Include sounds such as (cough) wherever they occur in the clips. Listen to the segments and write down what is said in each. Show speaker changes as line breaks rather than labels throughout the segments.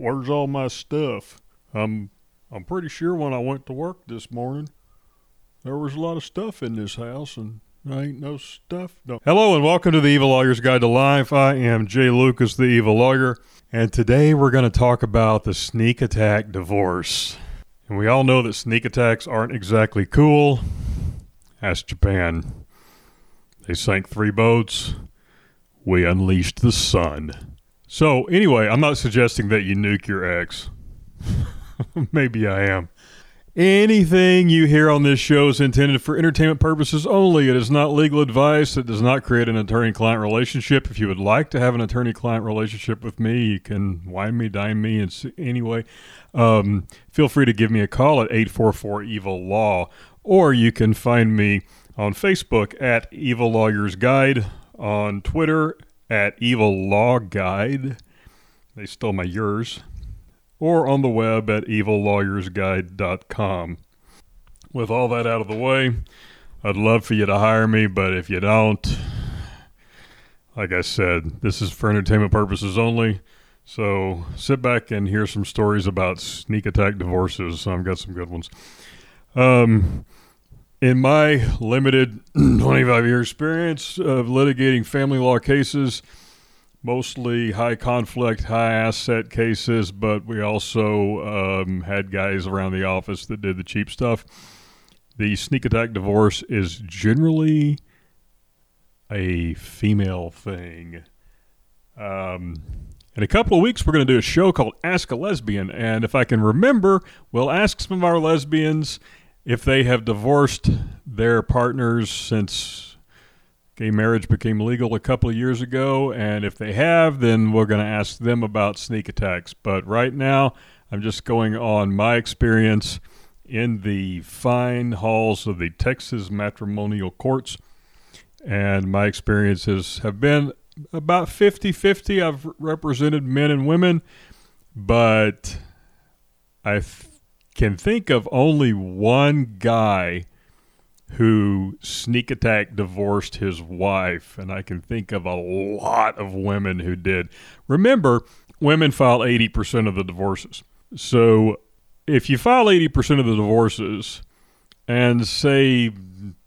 Where's all my stuff? I'm I'm pretty sure when I went to work this morning, there was a lot of stuff in this house, and I ain't no stuff. No. Hello and welcome to the Evil Lawyer's Guide to Life. I am Jay Lucas, the Evil Lawyer, and today we're going to talk about the sneak attack divorce. And we all know that sneak attacks aren't exactly cool. Ask Japan. They sank three boats. We unleashed the sun. So, anyway, I'm not suggesting that you nuke your ex. (laughs) Maybe I am. Anything you hear on this show is intended for entertainment purposes only. It is not legal advice. It does not create an attorney client relationship. If you would like to have an attorney client relationship with me, you can wine me, dine me, and anyway, um, feel free to give me a call at 844 Evil Law, or you can find me on Facebook at Evil Lawyers Guide, on Twitter at Evil Law Guide. They stole my yours. Or on the web at evillawyersguide.com. With all that out of the way, I'd love for you to hire me, but if you don't, like I said, this is for entertainment purposes only. So sit back and hear some stories about sneak attack divorces. I've got some good ones. Um, in my limited (clears throat) 25 year experience of litigating family law cases, mostly high conflict, high asset cases, but we also um, had guys around the office that did the cheap stuff. The sneak attack divorce is generally a female thing. Um, in a couple of weeks, we're going to do a show called Ask a Lesbian. And if I can remember, we'll ask some of our lesbians if they have divorced their partners since gay marriage became legal a couple of years ago. And if they have, then we're going to ask them about sneak attacks. But right now, I'm just going on my experience in the fine halls of the Texas matrimonial courts. And my experiences have been about 50 50. I've represented men and women, but I can think of only one guy who sneak attack divorced his wife, and I can think of a lot of women who did. Remember, women file 80% of the divorces. So if you file 80% of the divorces and say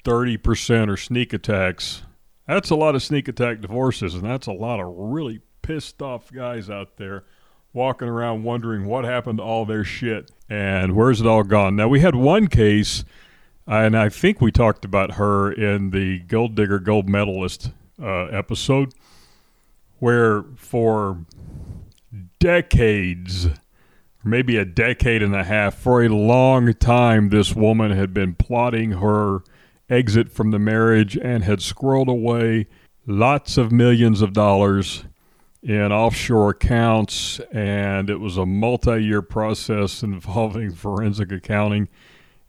30% are sneak attacks, that's a lot of sneak attack divorces, and that's a lot of really pissed off guys out there walking around wondering what happened to all their shit and where's it all gone. Now, we had one case, and I think we talked about her in the Gold Digger Gold Medalist uh, episode, where for decades, maybe a decade and a half, for a long time, this woman had been plotting her exit from the marriage and had squirreled away lots of millions of dollars in offshore accounts, and it was a multi year process involving (laughs) forensic accounting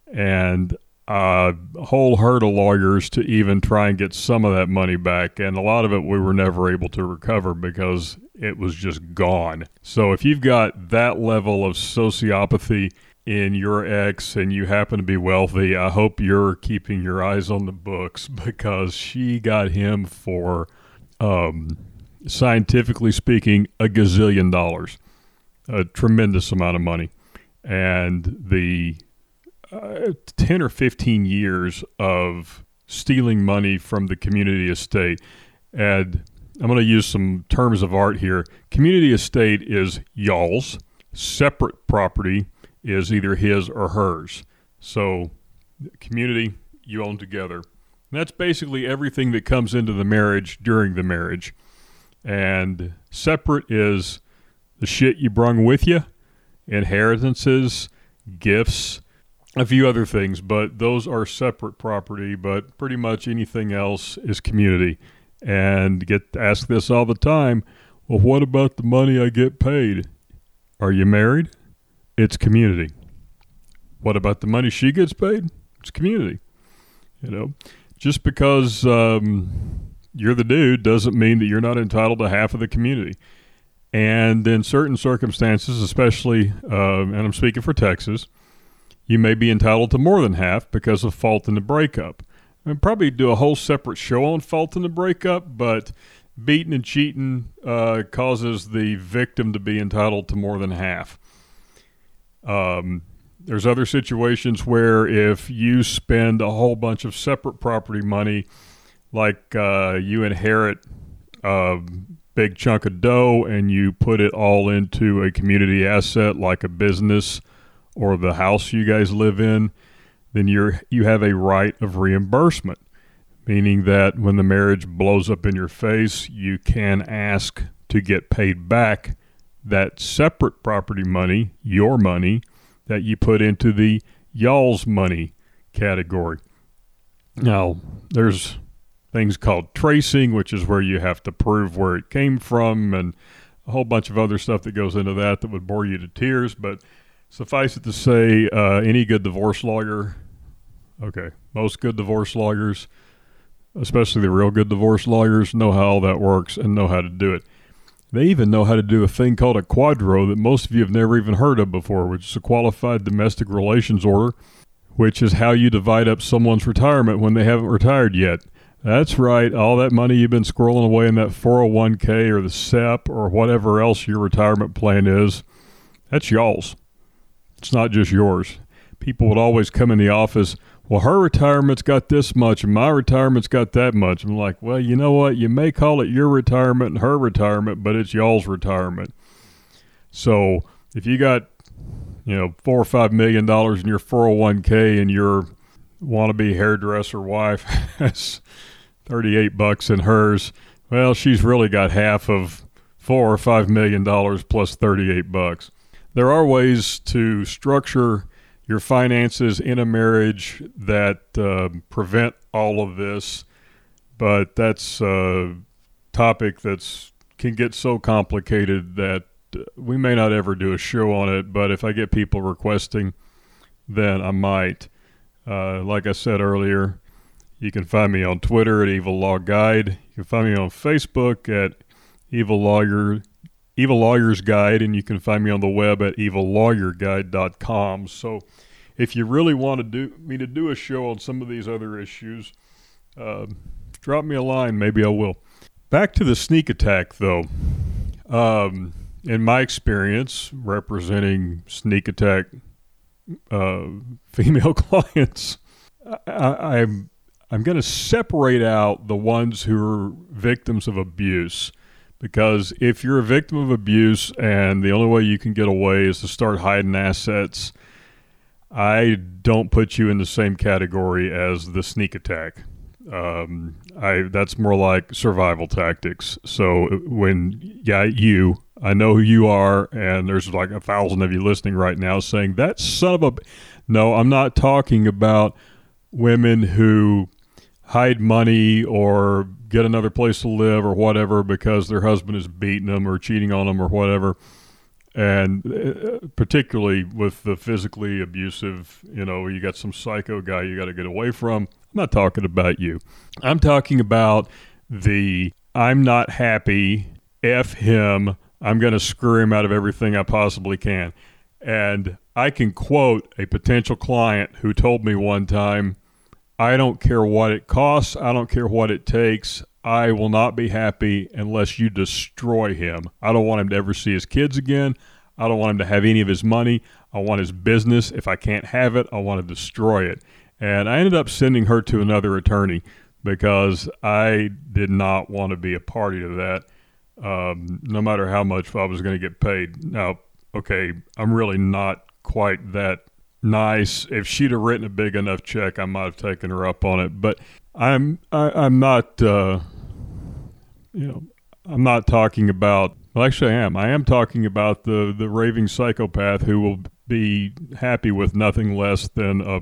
and a whole herd of lawyers to even try and get some of that money back. And a lot of it we were never able to recover because it was just gone. So if you've got that level of sociopathy in your ex and you happen to be wealthy, I hope you're keeping your eyes on the books (laughs) because she got him for. Um, scientifically speaking, a gazillion dollars, a tremendous amount of money. And the uh, 10 or 15 years of stealing money from the community estate. And I'm going to use some terms of art here. Community estate is y'all's, separate property is either his or hers. So, community, you own together. And that's basically everything that comes into the marriage during the marriage. And separate is the shit you brung with you, inheritances, gifts, a few other things, but those are separate property. But pretty much anything else is community. And get asked this all the time. Well, what about the money I get paid? Are you married? It's community. What about the money she gets paid? It's community. You know, just because um, you're the dude doesn't mean that you're not entitled to half of the community. And in certain circumstances, especially, uh, and I'm speaking for Texas, you may be entitled to more than half because of fault in the breakup. I'd probably do a whole separate show on fault in the breakup, but beating and cheating uh, causes the victim to be entitled to more than half. Um, there's other situations where if you spend a whole bunch of separate property money, like uh, you inherit a big chunk of dough and you put it all into a community asset like a business or the house you guys live in, then you're you have a right of reimbursement, meaning that when the marriage blows up in your face, you can ask to get paid back that separate property money, your money, that you put into the y'all's money category. Now, there's things called tracing, which is where you have to prove where it came from, and a whole bunch of other stuff that goes into that that would bore you to tears. But suffice it to say, uh, any good divorce lawyer, okay, most good divorce lawyers, especially the real good divorce lawyers, know how all that works and know how to do it. They even know how to do a thing called a QDRO that most of you have never even heard of before, which is a qualified domestic relations order, which is how you divide up someone's retirement when they haven't retired yet. That's right. All that money you've been squirreling away in that 401k or the SEP or whatever else your retirement plan is, that's y'all's. It's not just yours. People would always come in the office well, her retirement's got this much and my retirement's got that much. I'm like, well, you know what? You may call it your retirement and her retirement, but it's y'all's retirement. So if you got, you know, four or five million dollars in your 401k and your wannabe hairdresser wife (laughs) has 38 bucks in hers, well, she's really got half of four or five million dollars plus 38 bucks. There are ways to structure your finances in a marriage that uh, prevent all of this. But that's a topic that's can get so complicated that uh, we may not ever do a show on it. But if I get people requesting, then I might. Uh, like I said earlier, you can find me on Twitter at Evil Law Guide. You can find me on Facebook at Evil Lawyer Evil Lawyer's Guide, and you can find me on the web at evillawyerguide.com. So if you really want to do me to do a show on some of these other issues, uh, drop me a line. Maybe I will. Back to the sneak attack, though. Um, in my experience, representing sneak attack uh, (laughs) female clients, I, I'm I'm going to separate out the ones who are victims of abuse because if you're a victim of abuse and the only way you can get away is to start hiding assets, I don't put you in the same category as the sneak attack. Um, I that's more like survival tactics. So when yeah, you, I know who you are, and there's like a thousand of you listening right now saying that son of a. No, I'm not talking about women who hide money or get another place to live or whatever because their husband is beating them or cheating on them or whatever. And uh, particularly with the physically abusive, you know, you got some psycho guy you got to get away from. I'm not talking about you. I'm talking about the I'm not happy, F him, I'm going to screw him out of everything I possibly can. And I can quote a potential client who told me one time, I don't care what it costs. I don't care what it takes. I will not be happy unless you destroy him. I don't want him to ever see his kids again. I don't want him to have any of his money. I want his business. If I can't have it, I want to destroy it. And I ended up sending her to another attorney because I did not want to be a party to that, um, no matter how much I was going to get paid. Now, okay, I'm really not quite that nice. If she'd have written a big enough check, I might have taken her up on it. But I'm I, am i am not uh, you know I'm not talking about. Well, actually, I am. I am talking about the the raving psychopath who will be happy with nothing less than a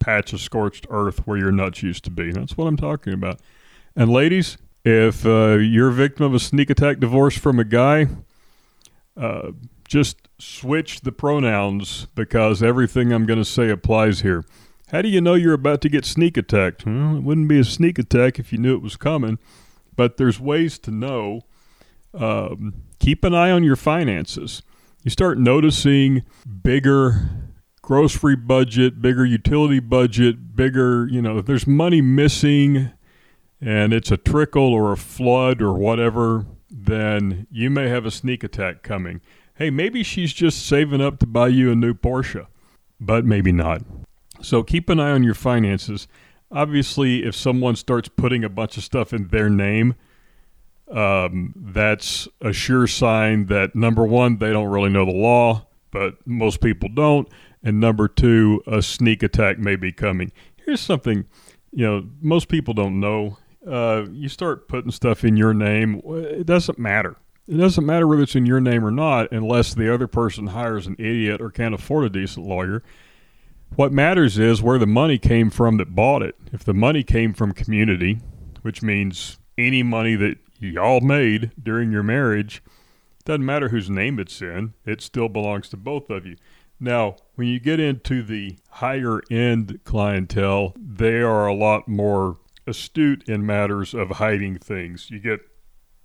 patch of scorched earth where your nuts used to be. That's what I'm talking about. And ladies, if uh, you're a victim of a sneak attack divorce from a guy, uh, just switch the pronouns because everything I'm going to say applies here. How do you know you're about to get sneak attacked? Well, it wouldn't be a sneak attack if you knew it was coming, but there's ways to know. Um, keep an eye on your finances. You start noticing bigger grocery budget, bigger utility budget, bigger, you know, if there's money missing and it's a trickle or a flood or whatever, then you may have a sneak attack coming. Hey, maybe she's just saving up to buy you a new Porsche, but maybe not. So keep an eye on your finances. Obviously, if someone starts putting a bunch of stuff in their name, um, that's a sure sign that number one, they don't really know the law, but most people don't. And number two, a sneak attack may be coming. Here's something, you know, most people don't know. Uh, you start putting stuff in your name, it doesn't matter. It doesn't matter whether it's in your name or not, unless the other person hires an idiot or can't afford a decent lawyer. What matters is where the money came from that bought it. If the money came from community, which means any money that y'all made during your marriage, doesn't matter whose name it's in, it still belongs to both of you. Now, when you get into the higher end clientele, they are a lot more astute in matters of hiding things. You get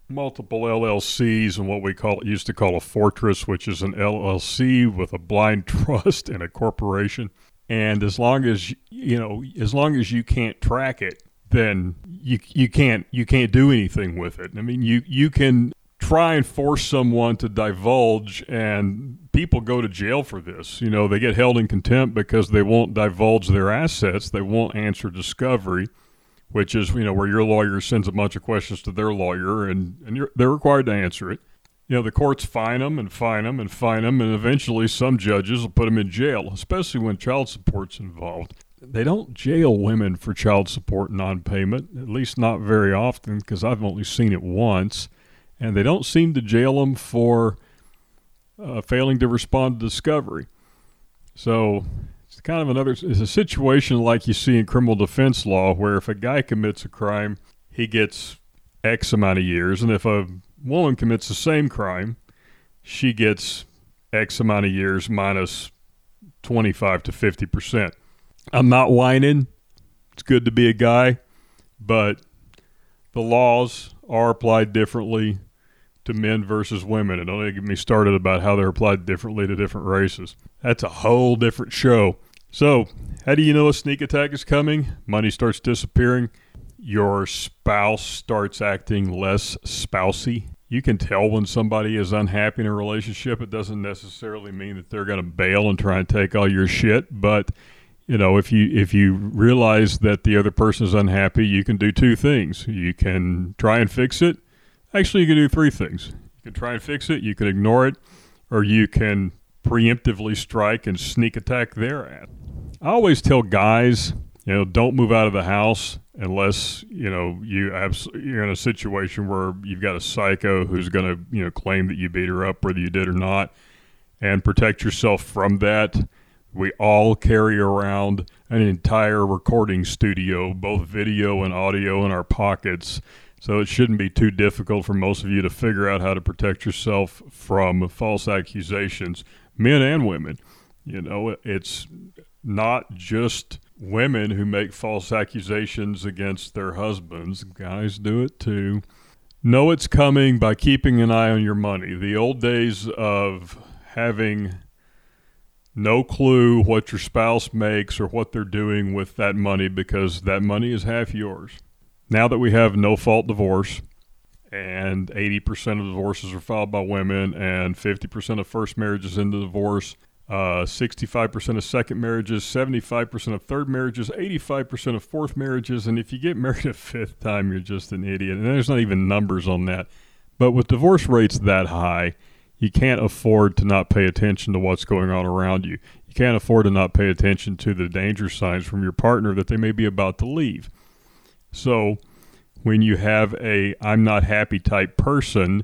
multiple LLCs and what we call used to call a fortress, which is an LLC with a blind (laughs) trust and a corporation. And as long as you know, as long as you can't track it, then you you can't you can't do anything with it. I mean, you you can try and force someone to divulge and people go to jail for this. You know, they get held in contempt because they won't divulge their assets, they won't answer discovery, which is, you know, where your lawyer sends a bunch of questions to their lawyer and and they're required to answer it. You know, the courts fine them and fine them and fine them, and eventually some judges will put them in jail, especially when child support's involved they don't jail women for child support non-payment, at least not very often, because I've only seen it once, and they don't seem to jail them for uh, failing to respond to discovery. So kind of another. It's a situation like you see in criminal defense law, where if a guy commits a crime, he gets X amount of years, and if a woman commits the same crime, she gets X amount of years minus 25 to 50 percent. I'm not whining. It's good to be a guy, but the laws are applied differently to men versus women. And don't get me started about how they're applied differently to different races. That's a whole different show. So, how do you know a sneak attack is coming? Money starts disappearing. Your spouse starts acting less spousy. You can tell when somebody is unhappy in a relationship. It doesn't necessarily mean that they're going to bail and try and take all your shit, but you know, if you if you realize that the other person is unhappy, you can do two things. You can try and fix it. Actually, you can do three things. You can try and fix it. You can ignore it, or you can preemptively strike and sneak attack their ass. I always tell guys, you know, don't move out of the house unless you know you abs- you're in a situation where you've got a psycho who's going to you know claim that you beat her up, whether you did or not, and protect yourself from that we all carry around an entire recording studio, both video and audio, in our pockets. So it shouldn't be too difficult for most of you to figure out how to protect yourself from false accusations, men and women. You know, it's not just women who make false accusations against their husbands, guys do it too. Know it's coming by keeping an eye on your money. The old days of having no clue what your spouse makes or what they're doing with that money because that money is half yours. Now that we have no fault divorce and 80% of divorces are filed by women and 50% of first marriages end in divorce, uh, 65% of second marriages, 75% of third marriages, 85% of fourth marriages, and if you get (laughs) married a fifth time, you're just an idiot. And there's not even numbers on that. But with divorce rates that high, you can't afford to not pay attention to what's going on around you. You can't afford to not pay attention to the danger signs from your partner that they may be about to leave. So, when you have a I'm not happy type person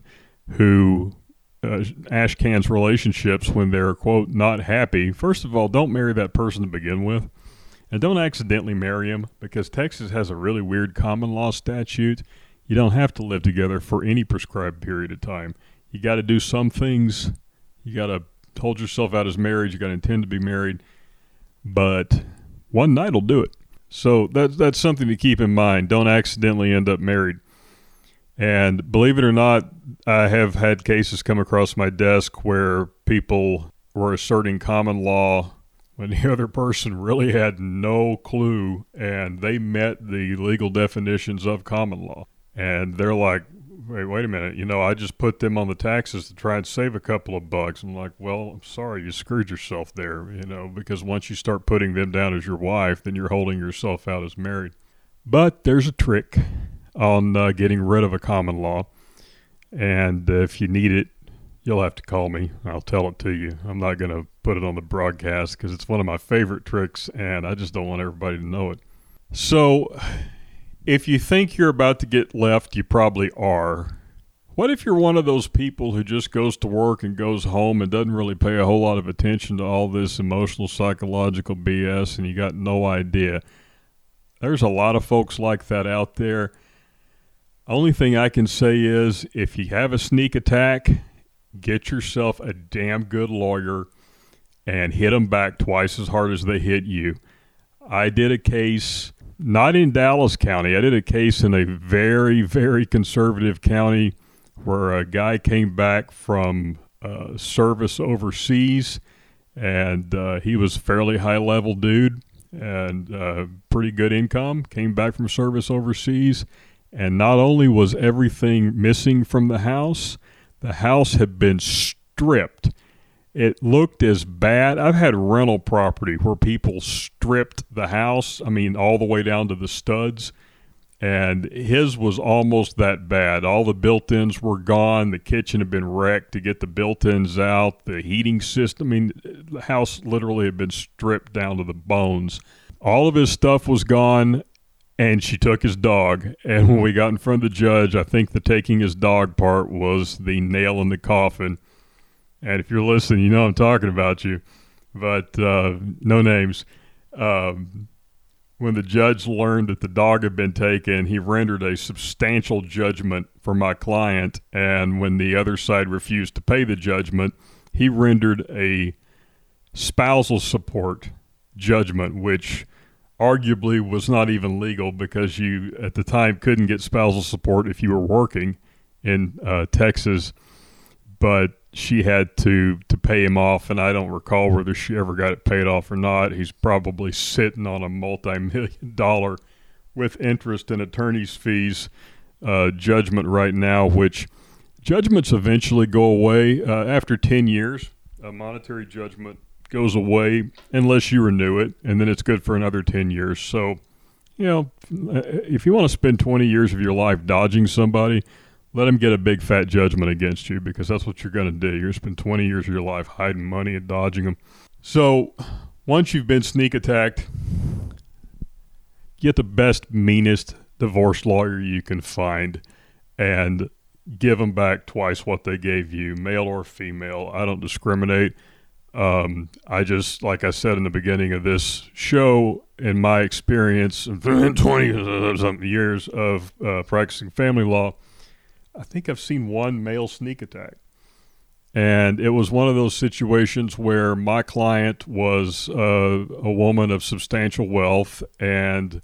who uh, ash cans relationships when they're quote not happy, first of all, don't marry that person to begin with. And don't accidentally marry him because Texas has a really weird common law statute. You don't have to live together for any prescribed period of time you got to do some things. You got to hold yourself out as married. You got to intend to be married, but one night will do it. So that's that's something to keep in mind. Don't accidentally end up married. And believe it or not, I have had cases come across my desk where people were asserting common law when the (laughs) other person really had no clue and they met the legal definitions of common law. And they're like, wait, wait a minute, you know, I just put them on the taxes to try and save a couple of bucks. I'm like, well, I'm sorry, you screwed yourself there, you know, because once you start putting them down as your wife, then you're holding yourself out as married. But there's a trick on uh, getting rid of a common law. And uh, if you need it, you'll have to call me. I'll tell it to you. I'm not going to put it on the broadcast because it's one of my favorite tricks and I just don't want everybody to know it. So, if you think you're about to get left, you probably are. What if you're one of those people who just goes to work and goes home and doesn't really pay a whole lot of attention to all this emotional, psychological BS and you got no idea? There's a lot of folks like that out there. Only thing I can say is if you have a sneak attack, get yourself a damn good lawyer and hit them back twice as hard as they hit you. I did a case not in Dallas County. I did a case in a very, very conservative county where a guy came back from uh, service overseas and uh, he was fairly high level dude and uh, pretty good income. Came back from service overseas, and not only was everything missing from the house, the house had been stripped. It looked as bad. I've had rental property where people stripped the house, I mean, all the way down to the studs. And his was almost that bad. All the built ins were gone. The kitchen had been wrecked to get the built ins out. The heating system, I mean, the house literally had been stripped down to the bones. All of his stuff was gone and she took his dog. And when we got in front of the judge, I think the taking his dog part was the nail in the coffin. And if you're listening, you know I'm talking about you, but uh, no names. Um, when the judge learned that the dog had been taken, he rendered a substantial judgment for my client. And when the other side refused to pay the judgment, he rendered a spousal support judgment, which arguably was not even legal because you at the time couldn't get spousal support if you were working in uh, Texas, but she had to to pay him off, and I don't recall whether she ever got it paid off or not. He's probably sitting on a multi-million dollar with interest and attorney's fees uh, judgment right now, which judgments eventually go away uh, after 10 years. A monetary judgment goes away unless you renew it, and then it's good for another 10 years. So, you know, if you want to spend 20 years of your life dodging somebody, let them get a big fat judgment against you because that's what you're going to do. You're going to spend 20 years of your life hiding money and dodging them. So, once you've been sneak attacked, get the best, meanest divorce lawyer you can find and give them back twice what they gave you, male or female. I don't discriminate. Um, I just, like I said in the beginning of this show, in my experience, (clears throat) 20 something years of uh, practicing family law, I think I've seen one male sneak attack. And it was one of those situations where my client was uh, a woman of substantial wealth, and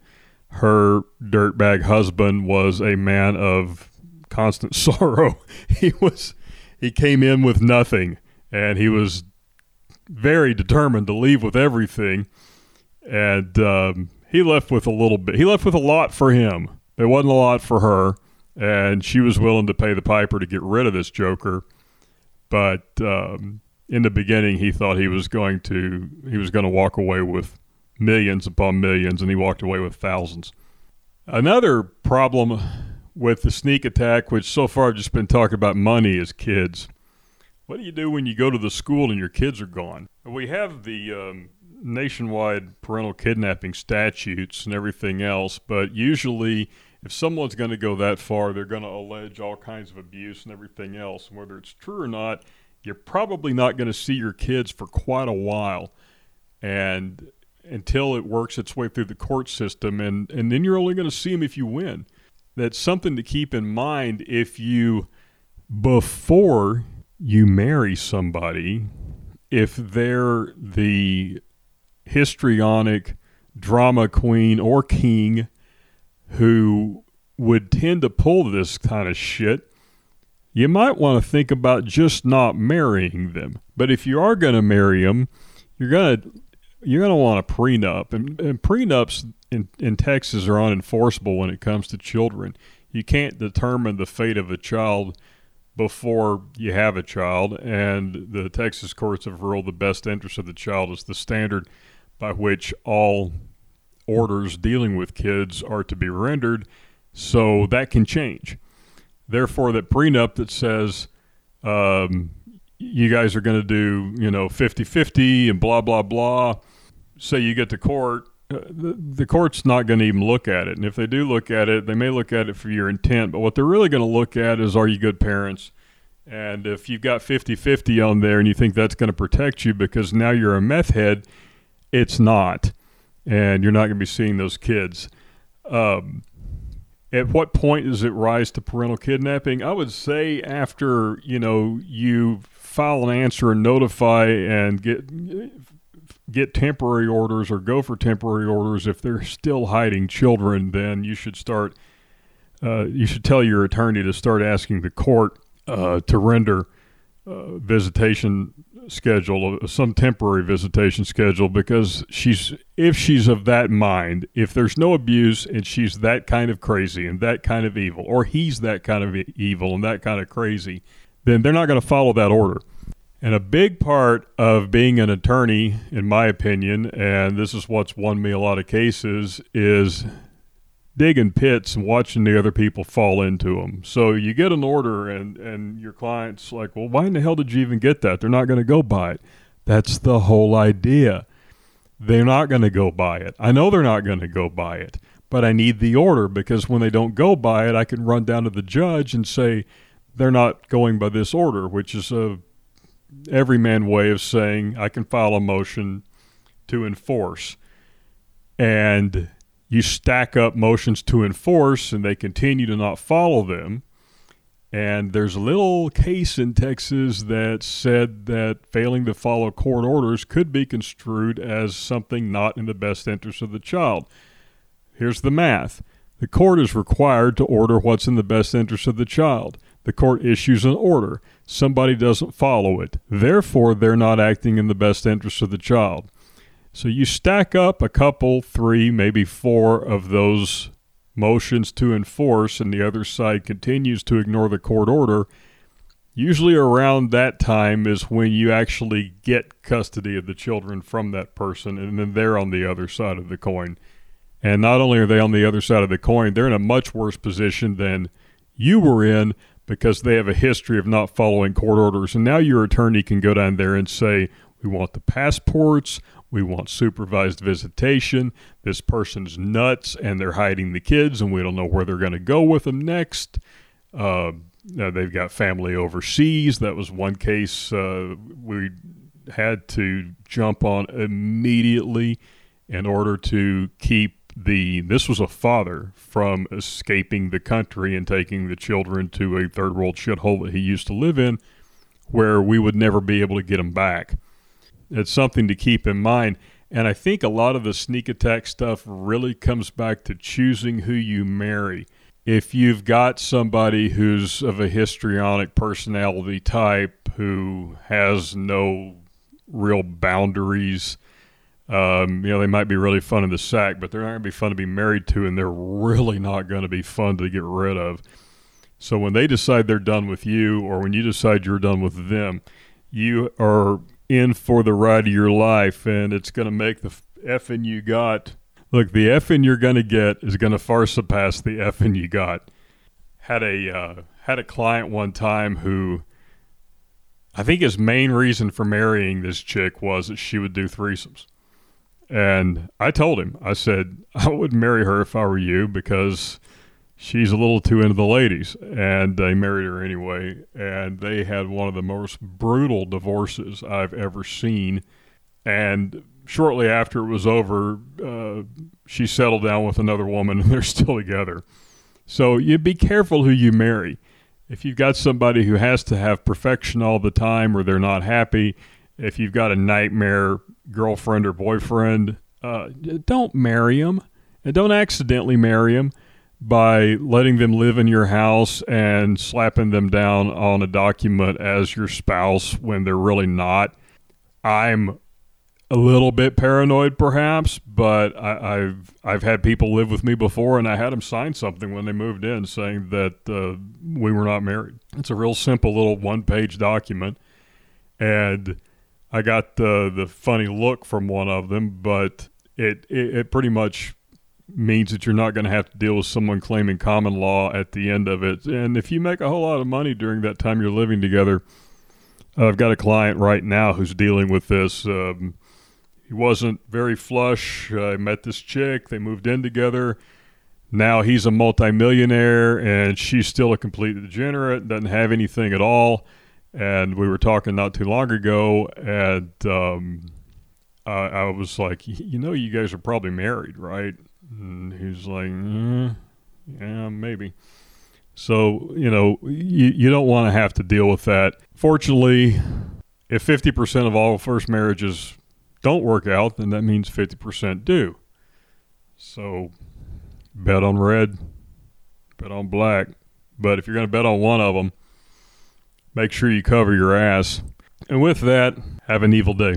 her dirtbag husband was a man of constant (laughs) sorrow. he was, he came in with nothing, and he was very determined to leave with everything, and um, he left with a little bit. He left with a lot for him. There wasn't a lot for her, and she was willing to pay the piper to get rid of this joker. But um, in the beginning, he thought he was going to he was going to walk away with millions upon millions, and he walked away with thousands. Another problem with the sneak attack, which so far I've just been talking about money, is kids. What do you do when you go to the school and your kids are gone? We have the um, nationwide parental kidnapping statutes and everything else, but usually, if someone's going to go that far, they're going to allege all kinds of abuse and everything else. And whether it's true or not, you're probably not going to see your kids for quite a while. And until it works its way through the court system, and, and then you're only going to see them if you win. That's something to keep in mind if you, before you marry somebody if they're the histrionic drama queen or king who would tend to pull this kind of shit, you might want to think about just not marrying them. But if you are going to marry them, you're going to you're going to want a prenup. And, and prenups in, in Texas are unenforceable when it comes to children. You can't determine the fate of a child before you have a child, and the Texas courts have ruled the best interest of the child is the standard by which all orders dealing with kids are to be rendered. So that can change. Therefore, that prenup that says um, you guys are going to do, you know, 50 50 and blah, blah, blah, say you get to court, uh, the, the court's not going to even look at it. And if they do look at it, they may look at it for your intent. But what they're really going to look at is are you good parents? And if you've got 50 50 on there and you think that's going to protect you because now you're a meth head, it's not. And you're not going to be seeing those kids. Um, at what point does it rise to parental kidnapping? I would say after, you know, you file an answer and notify and get get temporary orders or go for temporary orders if they're still hiding children then you should start uh, you should tell your attorney to start asking the court uh, to render uh, visitation schedule, uh, some temporary visitation schedule, because she's if she's of that mind, if there's no abuse and she's that kind of crazy and that kind of evil, or he's that kind of evil and that kind of crazy, then they're not going to follow that order. And a big part of being an attorney, in my opinion, and this is what's won me a lot of cases, is digging pits and watching the other people fall into them. So you get an order, and and your client's like, "Well, why in the hell did you even get that? They're not going to go by it." That's the whole idea. They're not going to go by it. I know they're not going to go by it, but I need the order because when they don't go by it, I can run down to the judge and say they're not going by this order, which is a everyman way of saying I can file a motion to enforce. And you stack up motions to enforce and they continue to not follow them. And there's a little case in Texas that said that failing to follow court orders could be construed as something not in the best interest of the child. Here's the math the court is required to order what's in the best interest of the child. The court issues an order. Somebody doesn't follow it. Therefore, they're not acting in the best interest of the child. So you stack up a couple, three, maybe four of those motions to enforce, and the other side continues to ignore the court order. Usually, around that time is when you actually get custody of the children from that person, and then they're on the other side of the coin. And not only are they on the other side of the coin, they're in a much worse position than you were in because they have a history of not following court orders. And now your attorney can go down there and say, We want the passports, we want supervised visitation. This person's nuts and they're hiding the kids, and we don't know where they're going to go with them next. Uh, they've got family overseas. That was one case uh, we had to jump on immediately in order to keep the this was a father from escaping the country and taking the children to a third world shithole that he used to live in where we would never be able to get him back it's something to keep in mind. And I think a lot of the sneak attack stuff really comes back to choosing who you marry. If you've got somebody who's of a histrionic personality type who has no real boundaries, um, you know, they might be really fun in the sack, but they're not going to be fun to be married to, and they're really not going to be fun to get rid of. So when they decide they're done with you, or when you decide you're done with them, you are in for the ride of your life, and it's going to make the effing you got. Look, the effing you're going to get is going to far surpass the effing you got. Had a uh, had a client one time who I think his main reason for marrying this chick was that she would do threesomes. And I told him, I said, I would marry her if I were you because she's a little too into the ladies. And they married her anyway. And they had one of the most brutal divorces I've ever seen. And shortly after it was over, uh, she settled down with another woman and (laughs) they're still together. So you be careful who you marry. If you've got somebody who has to have perfection all the time or they're not happy, if you've got a nightmare girlfriend or boyfriend, uh, don't marry them and don't accidentally marry them by letting them live in your house and slapping them down on a document as your spouse when they're really not. I'm a little bit paranoid, perhaps, but I, have I've had people live with me before, and I had them sign something when they moved in saying that uh, we were not married. It's a real simple little one page document, and I got the the funny look from one of them, but it, it, it pretty much means that you're not going to have to deal with someone claiming common law at the end of it. And if you make a whole lot of money during that time you're living together, I've got a client right now who's dealing with this. Um, he wasn't very flush. I met this chick. They moved in together. Now he's a multimillionaire and she's still a complete degenerate, doesn't have anything at all. And we were talking not too long ago, and um, I, I was like, you know, you guys are probably married, right? And he's like, mm, yeah, maybe. So, you know, you, you don't want to have to deal with that. Fortunately, if 50% of all first marriages don't work out, then that means 50% do. So, bet on red, bet on black. But if you're going to bet on one of them, make sure you cover your ass. And with that, have an evil day.